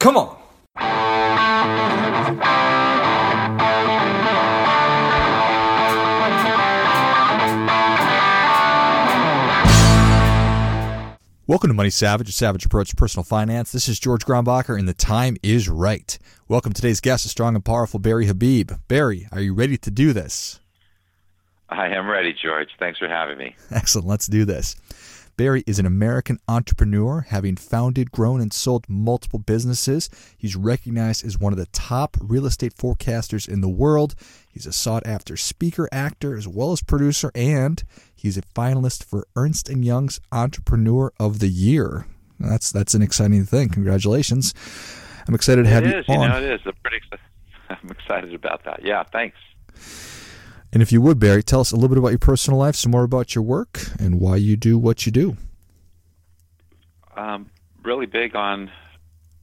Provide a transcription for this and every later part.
Come on. Welcome to Money Savage, a savage approach to personal finance. This is George Grombacher, and the time is right. Welcome to today's guest, a strong and powerful Barry Habib. Barry, are you ready to do this? I am ready, George. Thanks for having me. Excellent. Let's do this. Barry is an American entrepreneur, having founded, grown, and sold multiple businesses. He's recognized as one of the top real estate forecasters in the world. He's a sought after speaker, actor, as well as producer, and he's a finalist for Ernst & Young's Entrepreneur of the Year. That's that's an exciting thing. Congratulations. I'm excited to have it is, you on. You know, it is. I'm pretty excited. I'm excited about that. Yeah, thanks. And if you would, Barry, tell us a little bit about your personal life, some more about your work, and why you do what you do. Um, really big on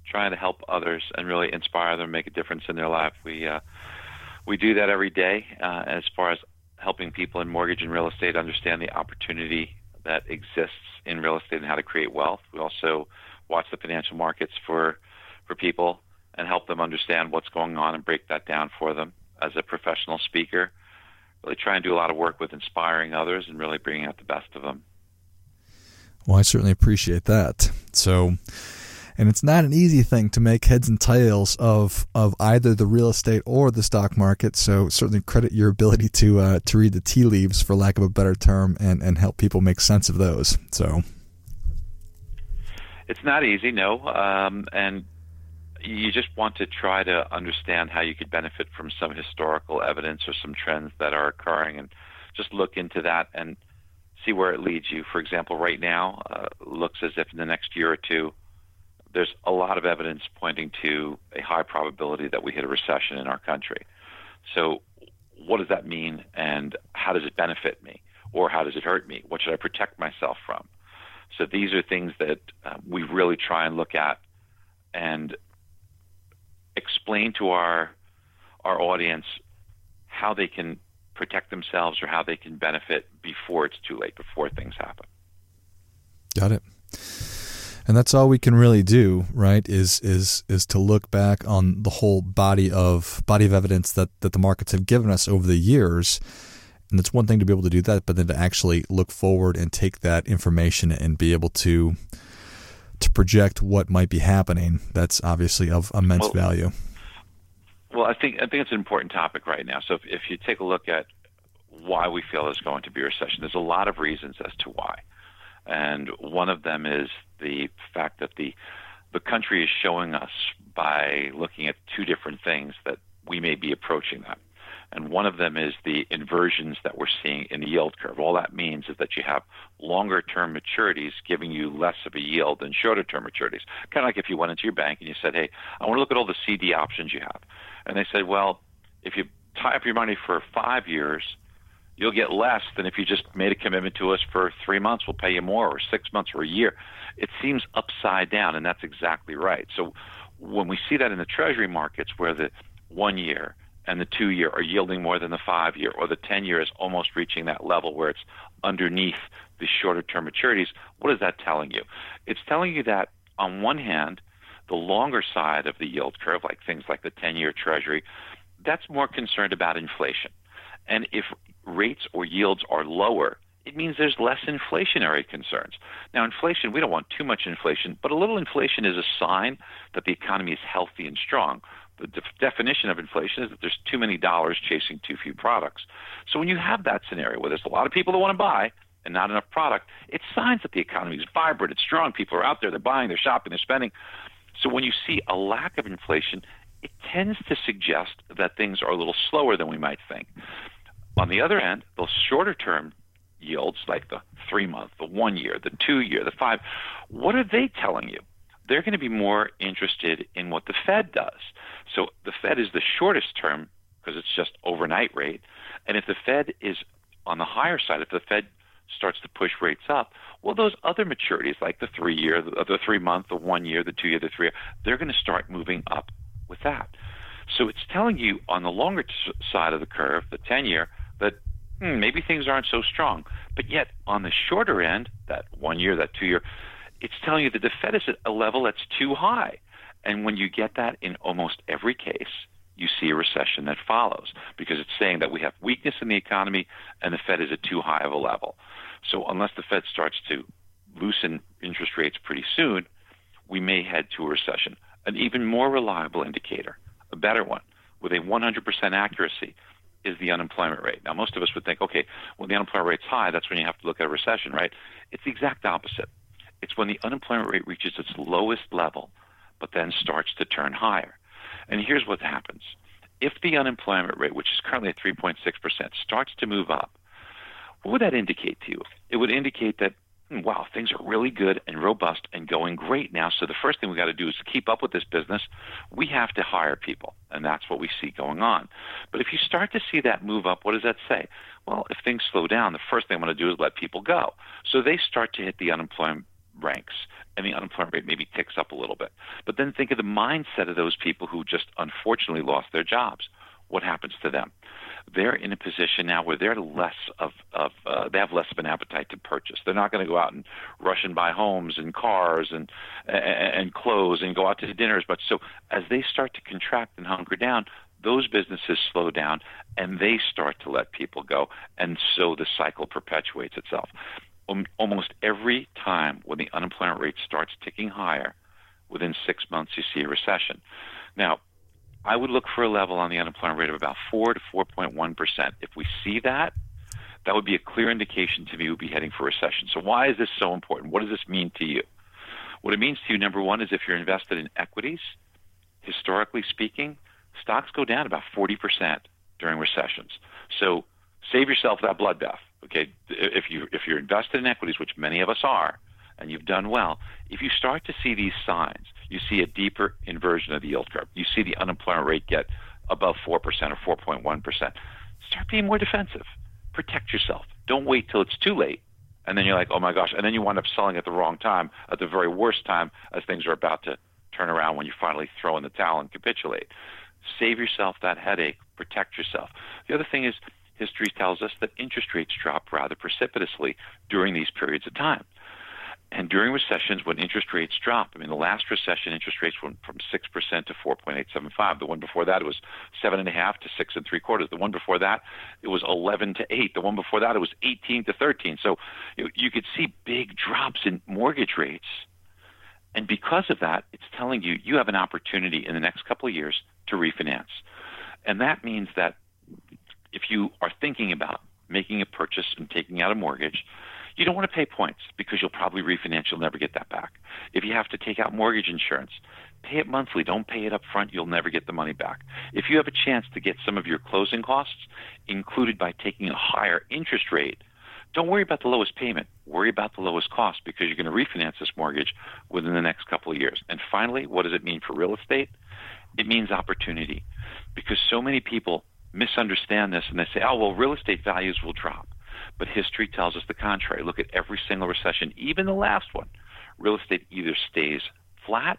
trying to help others and really inspire them, make a difference in their life. We uh, we do that every day uh, as far as helping people in mortgage and real estate understand the opportunity that exists in real estate and how to create wealth. We also watch the financial markets for for people and help them understand what's going on and break that down for them. As a professional speaker, really try and do a lot of work with inspiring others and really bringing out the best of them. Well, I certainly appreciate that. So, and it's not an easy thing to make heads and tails of of either the real estate or the stock market. So, certainly credit your ability to uh, to read the tea leaves, for lack of a better term, and and help people make sense of those. So, it's not easy, no, um, and you just want to try to understand how you could benefit from some historical evidence or some trends that are occurring and just look into that and see where it leads you. For example, right now, uh, looks as if in the next year or two, there's a lot of evidence pointing to a high probability that we hit a recession in our country. So, what does that mean, and how does it benefit me, or how does it hurt me? What should I protect myself from? So, these are things that uh, we really try and look at and explain to our our audience how they can protect themselves or how they can benefit before it's too late, before things happen. Got it. And that's all we can really do, right? Is is is to look back on the whole body of body of evidence that that the markets have given us over the years. And it's one thing to be able to do that, but then to actually look forward and take that information and be able to to project what might be happening, that's obviously of immense well, value. Well, I think I think it's an important topic right now. So if, if you take a look at why we feel there's going to be a recession, there's a lot of reasons as to why, and one of them is the fact that the the country is showing us by looking at two different things that we may be approaching that. And one of them is the inversions that we're seeing in the yield curve. All that means is that you have longer term maturities giving you less of a yield than shorter term maturities. Kind of like if you went into your bank and you said, hey, I want to look at all the CD options you have. And they said, well, if you tie up your money for five years, you'll get less than if you just made a commitment to us for three months. We'll pay you more, or six months, or a year. It seems upside down, and that's exactly right. So when we see that in the treasury markets where the one year and the two year are yielding more than the five year, or the 10 year is almost reaching that level where it's underneath the shorter term maturities, what is that telling you? It's telling you that, on one hand, the longer side of the yield curve, like things like the 10 year treasury, that's more concerned about inflation. And if rates or yields are lower, it means there's less inflationary concerns. Now, inflation, we don't want too much inflation, but a little inflation is a sign that the economy is healthy and strong the de- definition of inflation is that there's too many dollars chasing too few products. So when you have that scenario where there's a lot of people that want to buy and not enough product, it's signs that the economy is vibrant, it's strong. People are out there, they're buying, they're shopping, they're spending. So when you see a lack of inflation, it tends to suggest that things are a little slower than we might think. On the other hand, those shorter term yields, like the three month, the one year, the two year, the five, what are they telling you? they're going to be more interested in what the Fed does. So the Fed is the shortest term because it's just overnight rate. And if the Fed is on the higher side, if the Fed starts to push rates up, well, those other maturities, like the three year, the, three month, the one year, the two year, the three year, they're going to start moving up with that. So it's telling you on the longer t- side of the curve, the 10 year, that hmm, maybe things aren't so strong. But yet on the shorter end, that one year, that two year, it's telling you that the Fed is at a level that's too high. And when you get that in almost every case, you see a recession that follows because it's saying that we have weakness in the economy and the Fed is at too high of a level. So unless the Fed starts to loosen interest rates pretty soon, we may head to a recession. An even more reliable indicator, a better one, with a 100% accuracy, is the unemployment rate. Now, most of us would think, okay, when the unemployment rate's high, that's when you have to look at a recession, right? It's the exact opposite. It's when the unemployment rate reaches its lowest level, but then starts to turn higher. And here's what happens. If the unemployment rate, which is currently at 3.6%, starts to move up, what would that indicate to you? It would indicate that, hmm, wow, things are really good and robust and going great now. So the first thing we got to do is to keep up with this business. We have to hire people, and that's what we see going on. But if you start to see that move up, what does that say? Well, if things slow down, the first thing I'm going to do is let people go. So they start to hit the unemployment ranks and the unemployment rate maybe ticks up a little bit. But then think of the mindset of those people who just unfortunately lost their jobs. What happens to them? They're in a position now where they're less of, of uh, they have less of an appetite to purchase. They're not going to go out and rush and buy homes and cars and, and clothes and go out to dinner as much. So as they start to contract and hunker down, those businesses slow down and they start to let people go, and so the cycle perpetuates itself Um, almost every time when the unemployment rate starts ticking higher, within six months you see a recession. Now, I would look for a level on the unemployment rate of about 4 to 4.1 percent. If we see that, that would be a clear indication to me we'd be heading for recession. So why is this so important? What does this mean to you? What it means to you, number one, is if you're invested in equities, historically speaking, stocks go down about 40% during recessions. So save yourself that bloodbath. Okay, if you if you're invested in equities, which many of us are, and you've done well, if you start to see these signs, you see a deeper inversion of the yield curve. You see the unemployment rate get above four percent or four point one percent. Start being more defensive. Protect yourself. Don't wait till it's too late, and then you're like, oh my gosh, and then you wind up selling at the wrong time, at the very worst time, as things are about to turn around when you finally throw in the towel and capitulate. Save yourself that headache. Protect yourself. The other thing is history tells us that interest rates drop rather precipitously during these periods of time. And during recessions, when interest rates drop, I mean, the last recession, interest rates went from 6% to 4.875. The one before that, it was 7.5 to 6 and 3 quarters. The one before that, it was 11 to 8. The one before that, it was 18 to 13. So you, you could see big drops in mortgage rates. And because of that, it's telling you you have an opportunity in the next couple of years to refinance. And that means that if you are thinking about making a purchase and taking out a mortgage, you don't want to pay points because you'll probably refinance. You'll never get that back. If you have to take out mortgage insurance, pay it monthly. Don't pay it up front. You'll never get the money back. If you have a chance to get some of your closing costs included by taking a higher interest rate, don't worry about the lowest payment. Worry about the lowest cost because you're going to refinance this mortgage within the next couple of years. And finally, what does it mean for real estate? It means opportunity because so many people misunderstand this and they say, oh, well, real estate values will drop. But history tells us the contrary. Look at every single recession, even the last one. Real estate either stays flat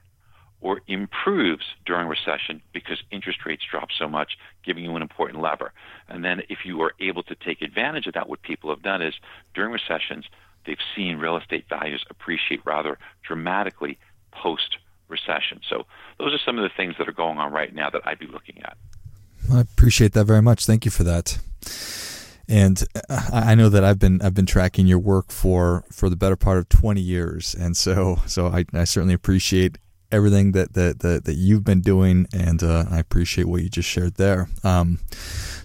or improves during recession because interest rates drop so much, giving you an important lever. And then if you are able to take advantage of that, what people have done is during recessions, they've seen real estate values appreciate rather dramatically post recession. So those are some of the things that are going on right now that I'd be looking at. I appreciate that very much. Thank you for that. And I know that I've been I've been tracking your work for for the better part of 20 years, and so so I, I certainly appreciate everything that that that, that you've been doing, and uh, I appreciate what you just shared there. Um,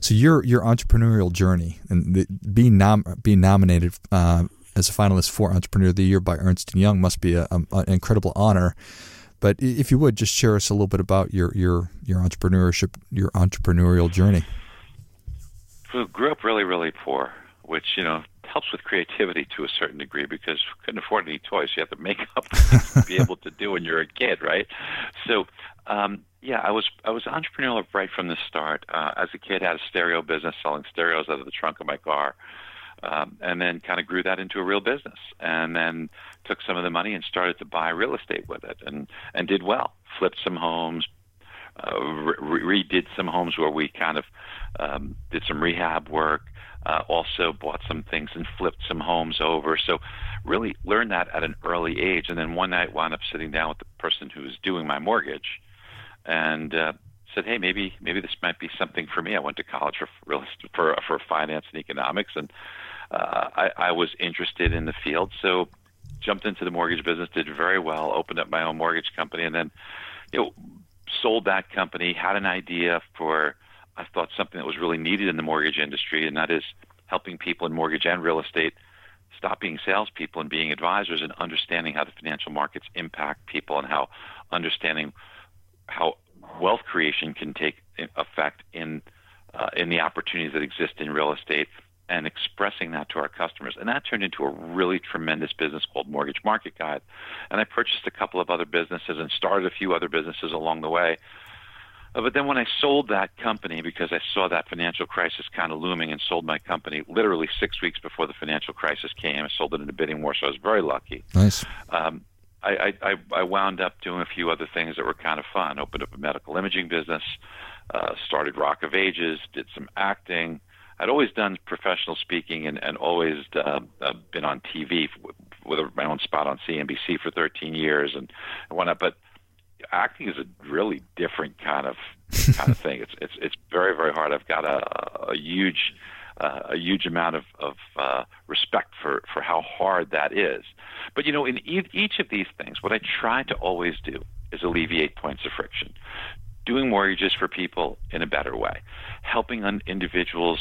so your your entrepreneurial journey and the, being nom- being nominated uh, as a finalist for Entrepreneur of the Year by Ernst and Young must be a, a, an incredible honor. But if you would just share us a little bit about your your your entrepreneurship, your entrepreneurial journey. We grew up really, really poor, which you know helps with creativity to a certain degree because couldn't afford any toys. You have to make up to be able to do when you're a kid, right? So, um, yeah, I was I was entrepreneurial right from the start. Uh, as a kid, I had a stereo business selling stereos out of the trunk of my car um, and then kind of grew that into a real business, and then took some of the money and started to buy real estate with it, and and did well. Flipped some homes, uh, re- redid some homes where we kind of um, did some rehab work. Uh, also bought some things and flipped some homes over. So really learned that at an early age. And then one night, wound up sitting down with the person who was doing my mortgage, and uh, said, "Hey, maybe maybe this might be something for me." I went to college for real for for finance and economics, and uh, I, I was interested in the field, so jumped into the mortgage business, did very well, opened up my own mortgage company, and then you know sold that company. Had an idea for I thought something that was really needed in the mortgage industry, and that is helping people in mortgage and real estate stop being salespeople and being advisors and understanding how the financial markets impact people and how understanding how wealth creation can take effect in uh, in the opportunities that exist in real estate and expressing that to our customers. And that turned into a really tremendous business called Mortgage Market Guide. And I purchased a couple of other businesses and started a few other businesses along the way. Uh, but then when I sold that company, because I saw that financial crisis kind of looming and sold my company literally six weeks before the financial crisis came, I sold it in a bidding war, so I was very lucky. Nice. Um, I, I, I wound up doing a few other things that were kind of fun. Opened up a medical imaging business, uh, started Rock of Ages, did some acting. I'd always done professional speaking and, and always uh, uh, been on TV with my own spot on CNBC for 13 years and, and whatnot. But acting is a really different kind of kind of thing. It's it's it's very very hard. I've got a, a huge uh, a huge amount of, of uh, respect for, for how hard that is. But you know, in e- each of these things, what I try to always do is alleviate points of friction. Doing mortgages for people in a better way, helping un- individuals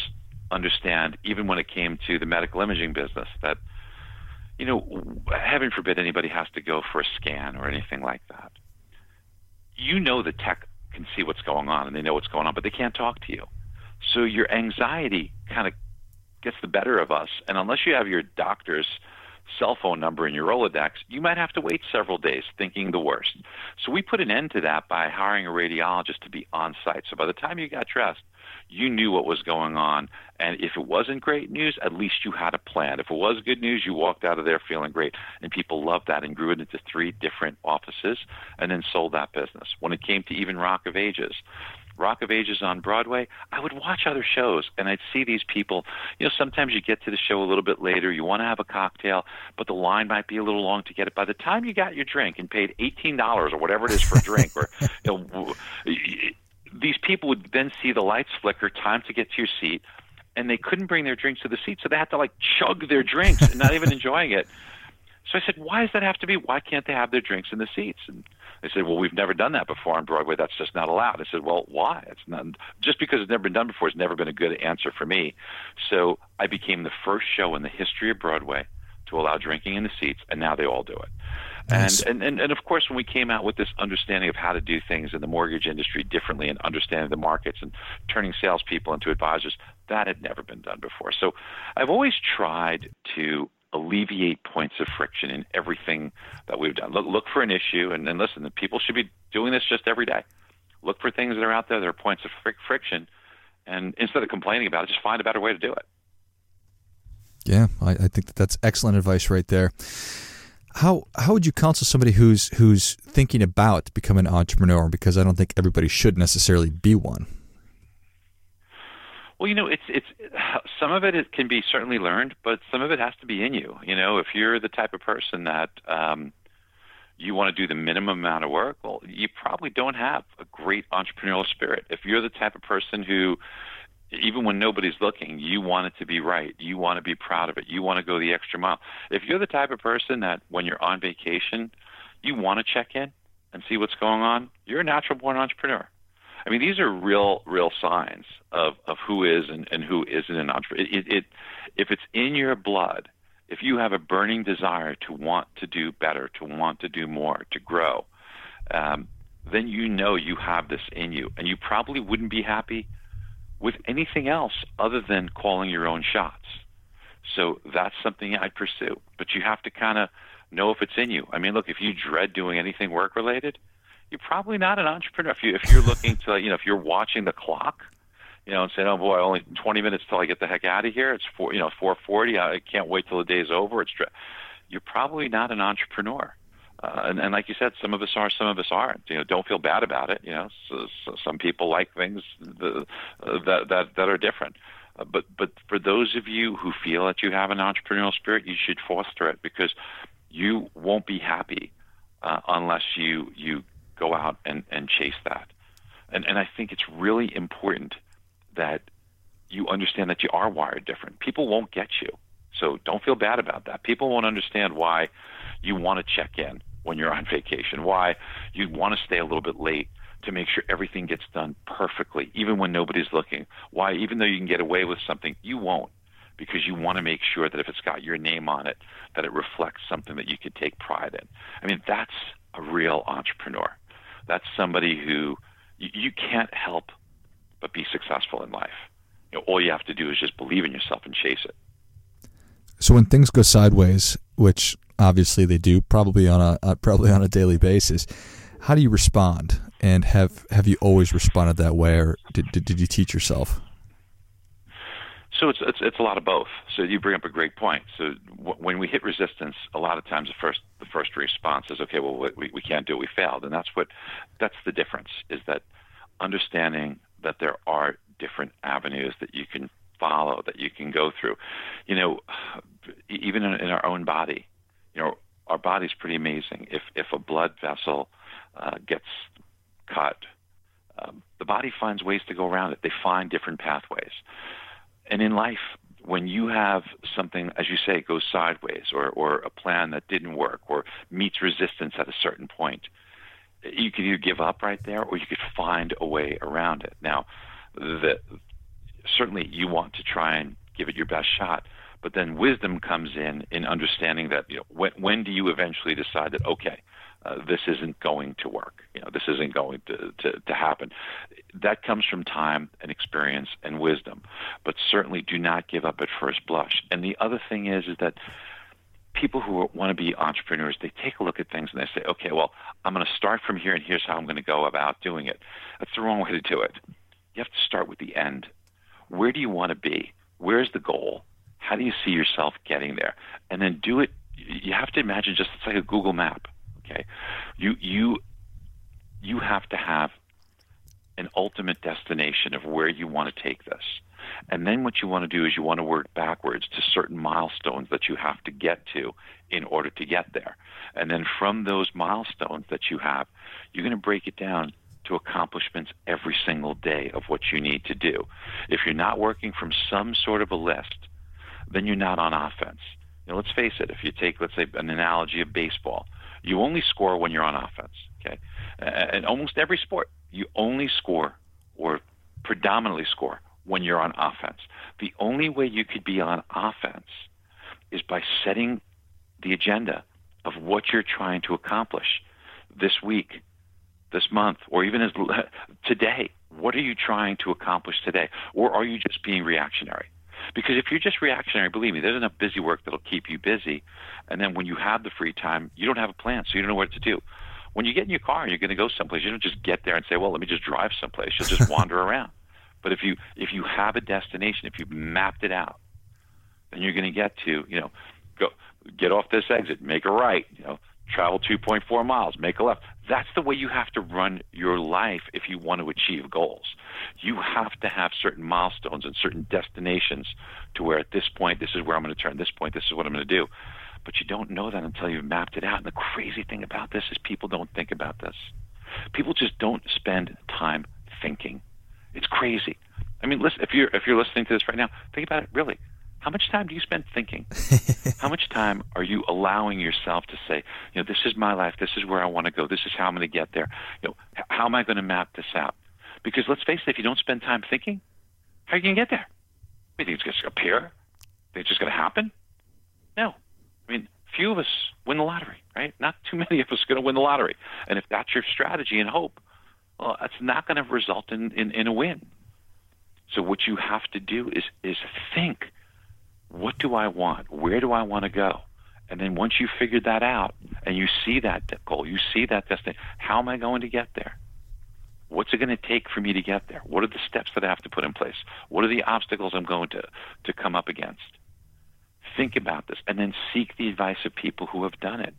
understand, even when it came to the medical imaging business, that you know, heaven forbid anybody has to go for a scan or anything like that. You know the tech can see what's going on and they know what's going on, but they can't talk to you. So your anxiety kind of gets the better of us. And unless you have your doctor's cell phone number in your Rolodex, you might have to wait several days thinking the worst. So we put an end to that by hiring a radiologist to be on site. So by the time you got dressed, you knew what was going on. And if it wasn't great news, at least you had a plan. If it was good news, you walked out of there feeling great. And people loved that and grew it into three different offices and then sold that business. When it came to even Rock of Ages, Rock of Ages on Broadway, I would watch other shows and I'd see these people. You know, sometimes you get to the show a little bit later, you want to have a cocktail, but the line might be a little long to get it. By the time you got your drink and paid eighteen dollars or whatever it is for a drink, or you know, these people would then see the lights flicker, time to get to your seat, and they couldn't bring their drinks to the seat, so they had to like chug their drinks and not even enjoying it. So I said, why does that have to be? Why can't they have their drinks in the seats? And they said, well, we've never done that before on Broadway. That's just not allowed. I said, well, why? It's not just because it's never been done before. It's never been a good answer for me. So I became the first show in the history of Broadway to allow drinking in the seats, and now they all do it. Nice. And, and, and, of course, when we came out with this understanding of how to do things in the mortgage industry differently and understanding the markets and turning salespeople into advisors, that had never been done before. So I've always tried to alleviate points of friction in everything that we've done. Look, look for an issue, and, and listen, people should be doing this just every day. Look for things that are out there that are points of fr- friction, and instead of complaining about it, just find a better way to do it. Yeah, I, I think that that's excellent advice right there. How how would you counsel somebody who's who's thinking about becoming an entrepreneur? Because I don't think everybody should necessarily be one. Well, you know, it's it's some of it, can be certainly learned, but some of it has to be in you. You know, if you're the type of person that um, you want to do the minimum amount of work, well, you probably don't have a great entrepreneurial spirit. If you're the type of person who even when nobody's looking, you want it to be right. You want to be proud of it. You want to go the extra mile. If you're the type of person that when you're on vacation, you want to check in and see what's going on, you're a natural born entrepreneur. I mean, these are real, real signs of, of who is and, and who isn't an entrepreneur. It, it, it, if it's in your blood, if you have a burning desire to want to do better, to want to do more, to grow, um, then you know you have this in you. And you probably wouldn't be happy with anything else other than calling your own shots. So that's something I pursue. But you have to kind of know if it's in you. I mean, look, if you dread doing anything work related, you're probably not an entrepreneur. If you if you're looking to you know if you're watching the clock, you know, and saying, oh boy, only 20 minutes till I get the heck out of here. It's four you know 4:40. I can't wait till the day's over. It's dr-. you're probably not an entrepreneur. Uh, and, and like you said, some of us are, some of us aren't. You know, don't feel bad about it. You know, so, so some people like things the, uh, that that that are different. Uh, but but for those of you who feel that you have an entrepreneurial spirit, you should foster it because you won't be happy uh, unless you you go out and, and chase that. And and I think it's really important that you understand that you are wired different. People won't get you. So don't feel bad about that. People won't understand why you want to check in when you're on vacation, why you want to stay a little bit late to make sure everything gets done perfectly, even when nobody's looking. Why, even though you can get away with something, you won't because you want to make sure that if it's got your name on it, that it reflects something that you can take pride in. I mean, that's a real entrepreneur. That's somebody who you, you can't help but be successful in life. You know, all you have to do is just believe in yourself and chase it. So when things go sideways, which obviously they do, probably on a uh, probably on a daily basis, how do you respond? And have have you always responded that way, or did did, did you teach yourself? So it's, it's it's a lot of both. So you bring up a great point. So w- when we hit resistance, a lot of times the first the first response is, okay, well we we can't do it, we failed, and that's what that's the difference is that understanding that there are different avenues that you can follow, that you can go through. You know, even in, in our own body, you know, our body's pretty amazing. If if a blood vessel uh, gets cut, um, the body finds ways to go around it. They find different pathways. And in life, when you have something, as you say, goes sideways, or, or a plan that didn't work, or meets resistance at a certain point, you could either give up right there, or you could find a way around it. Now, the, certainly you want to try and give it your best shot, but then wisdom comes in in understanding that you know when, when do you eventually decide that okay, uh, this isn't going to work. You know, this isn't going to, to, to happen. That comes from time and experience and wisdom, but certainly do not give up at first blush. And the other thing is, is that people who want to be entrepreneurs, they take a look at things and they say, okay, well, I'm going to start from here and here's how I'm going to go about doing it. That's the wrong way to do it. You have to start with the end. Where do you want to be? Where's the goal? How do you see yourself getting there? And then do it. You have to imagine just it's like a Google map Okay, you you you have to have an ultimate destination of where you want to take this. And then what you want to do is you want to work backwards to certain milestones that you have to get to in order to get there. And then from those milestones that you have, you're going to break it down to accomplishments every single day of what you need to do. If you're not working from some sort of a list, then you're not on offense. You know, let's face it, if you take, let's say, an analogy of baseball, you only score when you're on offense. Okay, and almost every sport, you only score or predominantly score when you're on offense. The only way you could be on offense is by setting the agenda of what you're trying to accomplish this week, this month, or even as today. What are you trying to accomplish today? Or are you just being reactionary? Because if you're just reactionary, believe me, there's enough busy work that'll keep you busy. And then when you have the free time, you don't have a plan, so you don't know what to do. When you get in your car and you're going to go someplace, you don't just get there and say, "Well, let me just drive someplace." You'll just wander around. But if you if you have a destination, if you've mapped it out, then you're going to get to you know go get off this exit, make a right, you know, travel 2.4 miles, make a left. That's the way you have to run your life if you want to achieve goals. You have to have certain milestones and certain destinations to where at this point, this is where I'm going to turn, this point, this is what I'm going to do. But you don't know that until you've mapped it out. And the crazy thing about this is people don't think about this. People just don't spend time thinking. It's crazy. I mean, listen, if you're if you're listening to this right now, think about it. Really, how much time do you spend thinking? how much time are you allowing yourself to say, you know, this is my life, this is where I want to go, this is how I'm going to get there. You know, how am I going to map this out? Because let's face it, if you don't spend time thinking, how are you going to get there? You think it's going to appear? Think it's just going to happen? No. I mean, few of us win the lottery, right? Not too many of us are going to win the lottery. And if that's your strategy and hope, well, that's not going to result in, in, in a win. So what you have to do is is think what do I want? Where do I want to go? And then once you figure that out and you see that goal, you see that destination, how am I going to get there? What's it going to take for me to get there? What are the steps that I have to put in place? What are the obstacles I'm going to, to come up against? Think about this and then seek the advice of people who have done it.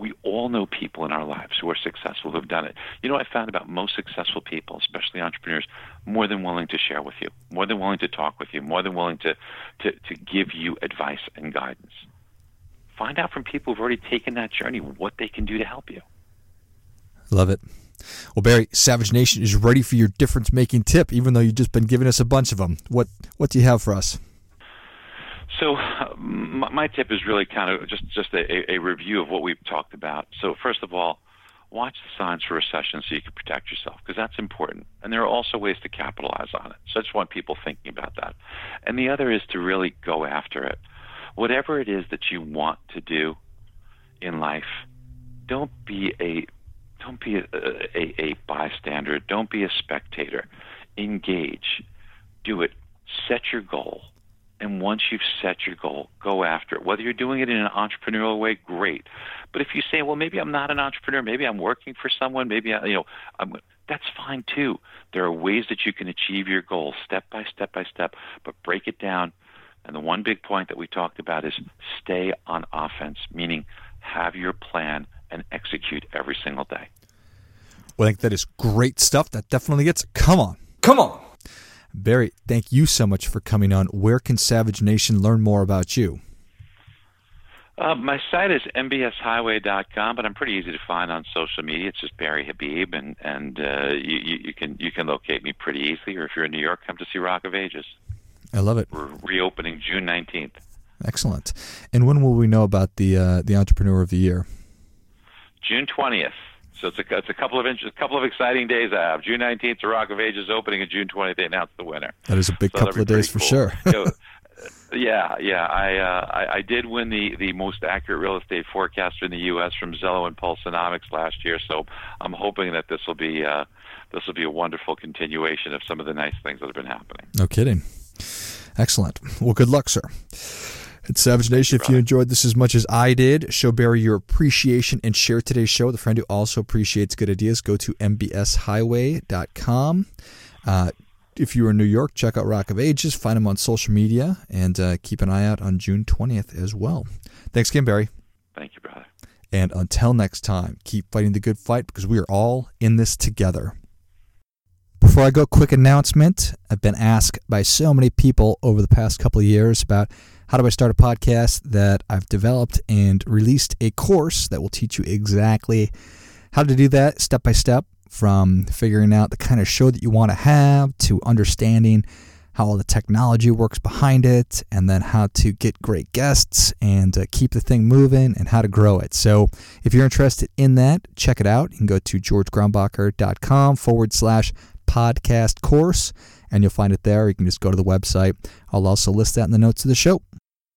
We all know people in our lives who are successful who've done it. You know, I found about most successful people, especially entrepreneurs, more than willing to share with you, more than willing to talk with you, more than willing to, to, to give you advice and guidance. Find out from people who've already taken that journey what they can do to help you. Love it. Well, Barry, Savage Nation is ready for your difference making tip, even though you've just been giving us a bunch of them. What, what do you have for us? So my tip is really kind of just just a, a review of what we've talked about. So first of all, watch the signs for recession so you can protect yourself because that's important. And there are also ways to capitalize on it. So I just want people thinking about that. And the other is to really go after it. Whatever it is that you want to do in life, don't be a don't be a, a, a bystander. Don't be a spectator. Engage. Do it. Set your goal and once you've set your goal, go after it. Whether you're doing it in an entrepreneurial way, great. But if you say, well, maybe I'm not an entrepreneur, maybe I'm working for someone, maybe I, you know, I'm, that's fine too. There are ways that you can achieve your goal, step by step by step, but break it down. And the one big point that we talked about is stay on offense, meaning have your plan and execute every single day. Well, I think that is great stuff. That definitely gets. Come on, come on. Barry, thank you so much for coming on. Where can Savage Nation learn more about you? Uh, my site is mbshighway.com, but I'm pretty easy to find on social media. It's just Barry Habib, and and uh, you, you, can you can locate me pretty easily. Or if you're in New York, come to see Rock of Ages. I love it. We're reopening June 19th. Excellent. And when will we know about the uh, the Entrepreneur of the Year? June 20th. So it's a, it's a couple of inches, a couple of exciting days I have. June 19th, the Rock of Ages opening, and June 20th they announce the winner. That is a big so couple of days cool. for sure. yeah, yeah. I, uh, I I did win the the most accurate real estate forecaster in the U.S. from Zillow and Pulsenomics last year. So I'm hoping that this will be uh, this will be a wonderful continuation of some of the nice things that have been happening. No kidding. Excellent. Well, good luck, sir. It's Savage Nation. If you enjoyed this as much as I did, show Barry your appreciation and share today's show with a friend who also appreciates good ideas. Go to mbshighway.com. Uh, if you're in New York, check out Rock of Ages. Find them on social media and uh, keep an eye out on June 20th as well. Thanks again, Barry. Thank you, brother. And until next time, keep fighting the good fight because we are all in this together. Before I go, quick announcement. I've been asked by so many people over the past couple of years about how do I start a podcast that I've developed and released a course that will teach you exactly how to do that step by step from figuring out the kind of show that you want to have to understanding how all the technology works behind it and then how to get great guests and uh, keep the thing moving and how to grow it. So if you're interested in that, check it out. You can go to georgegrombacher.com forward slash podcast course and you'll find it there. You can just go to the website. I'll also list that in the notes of the show.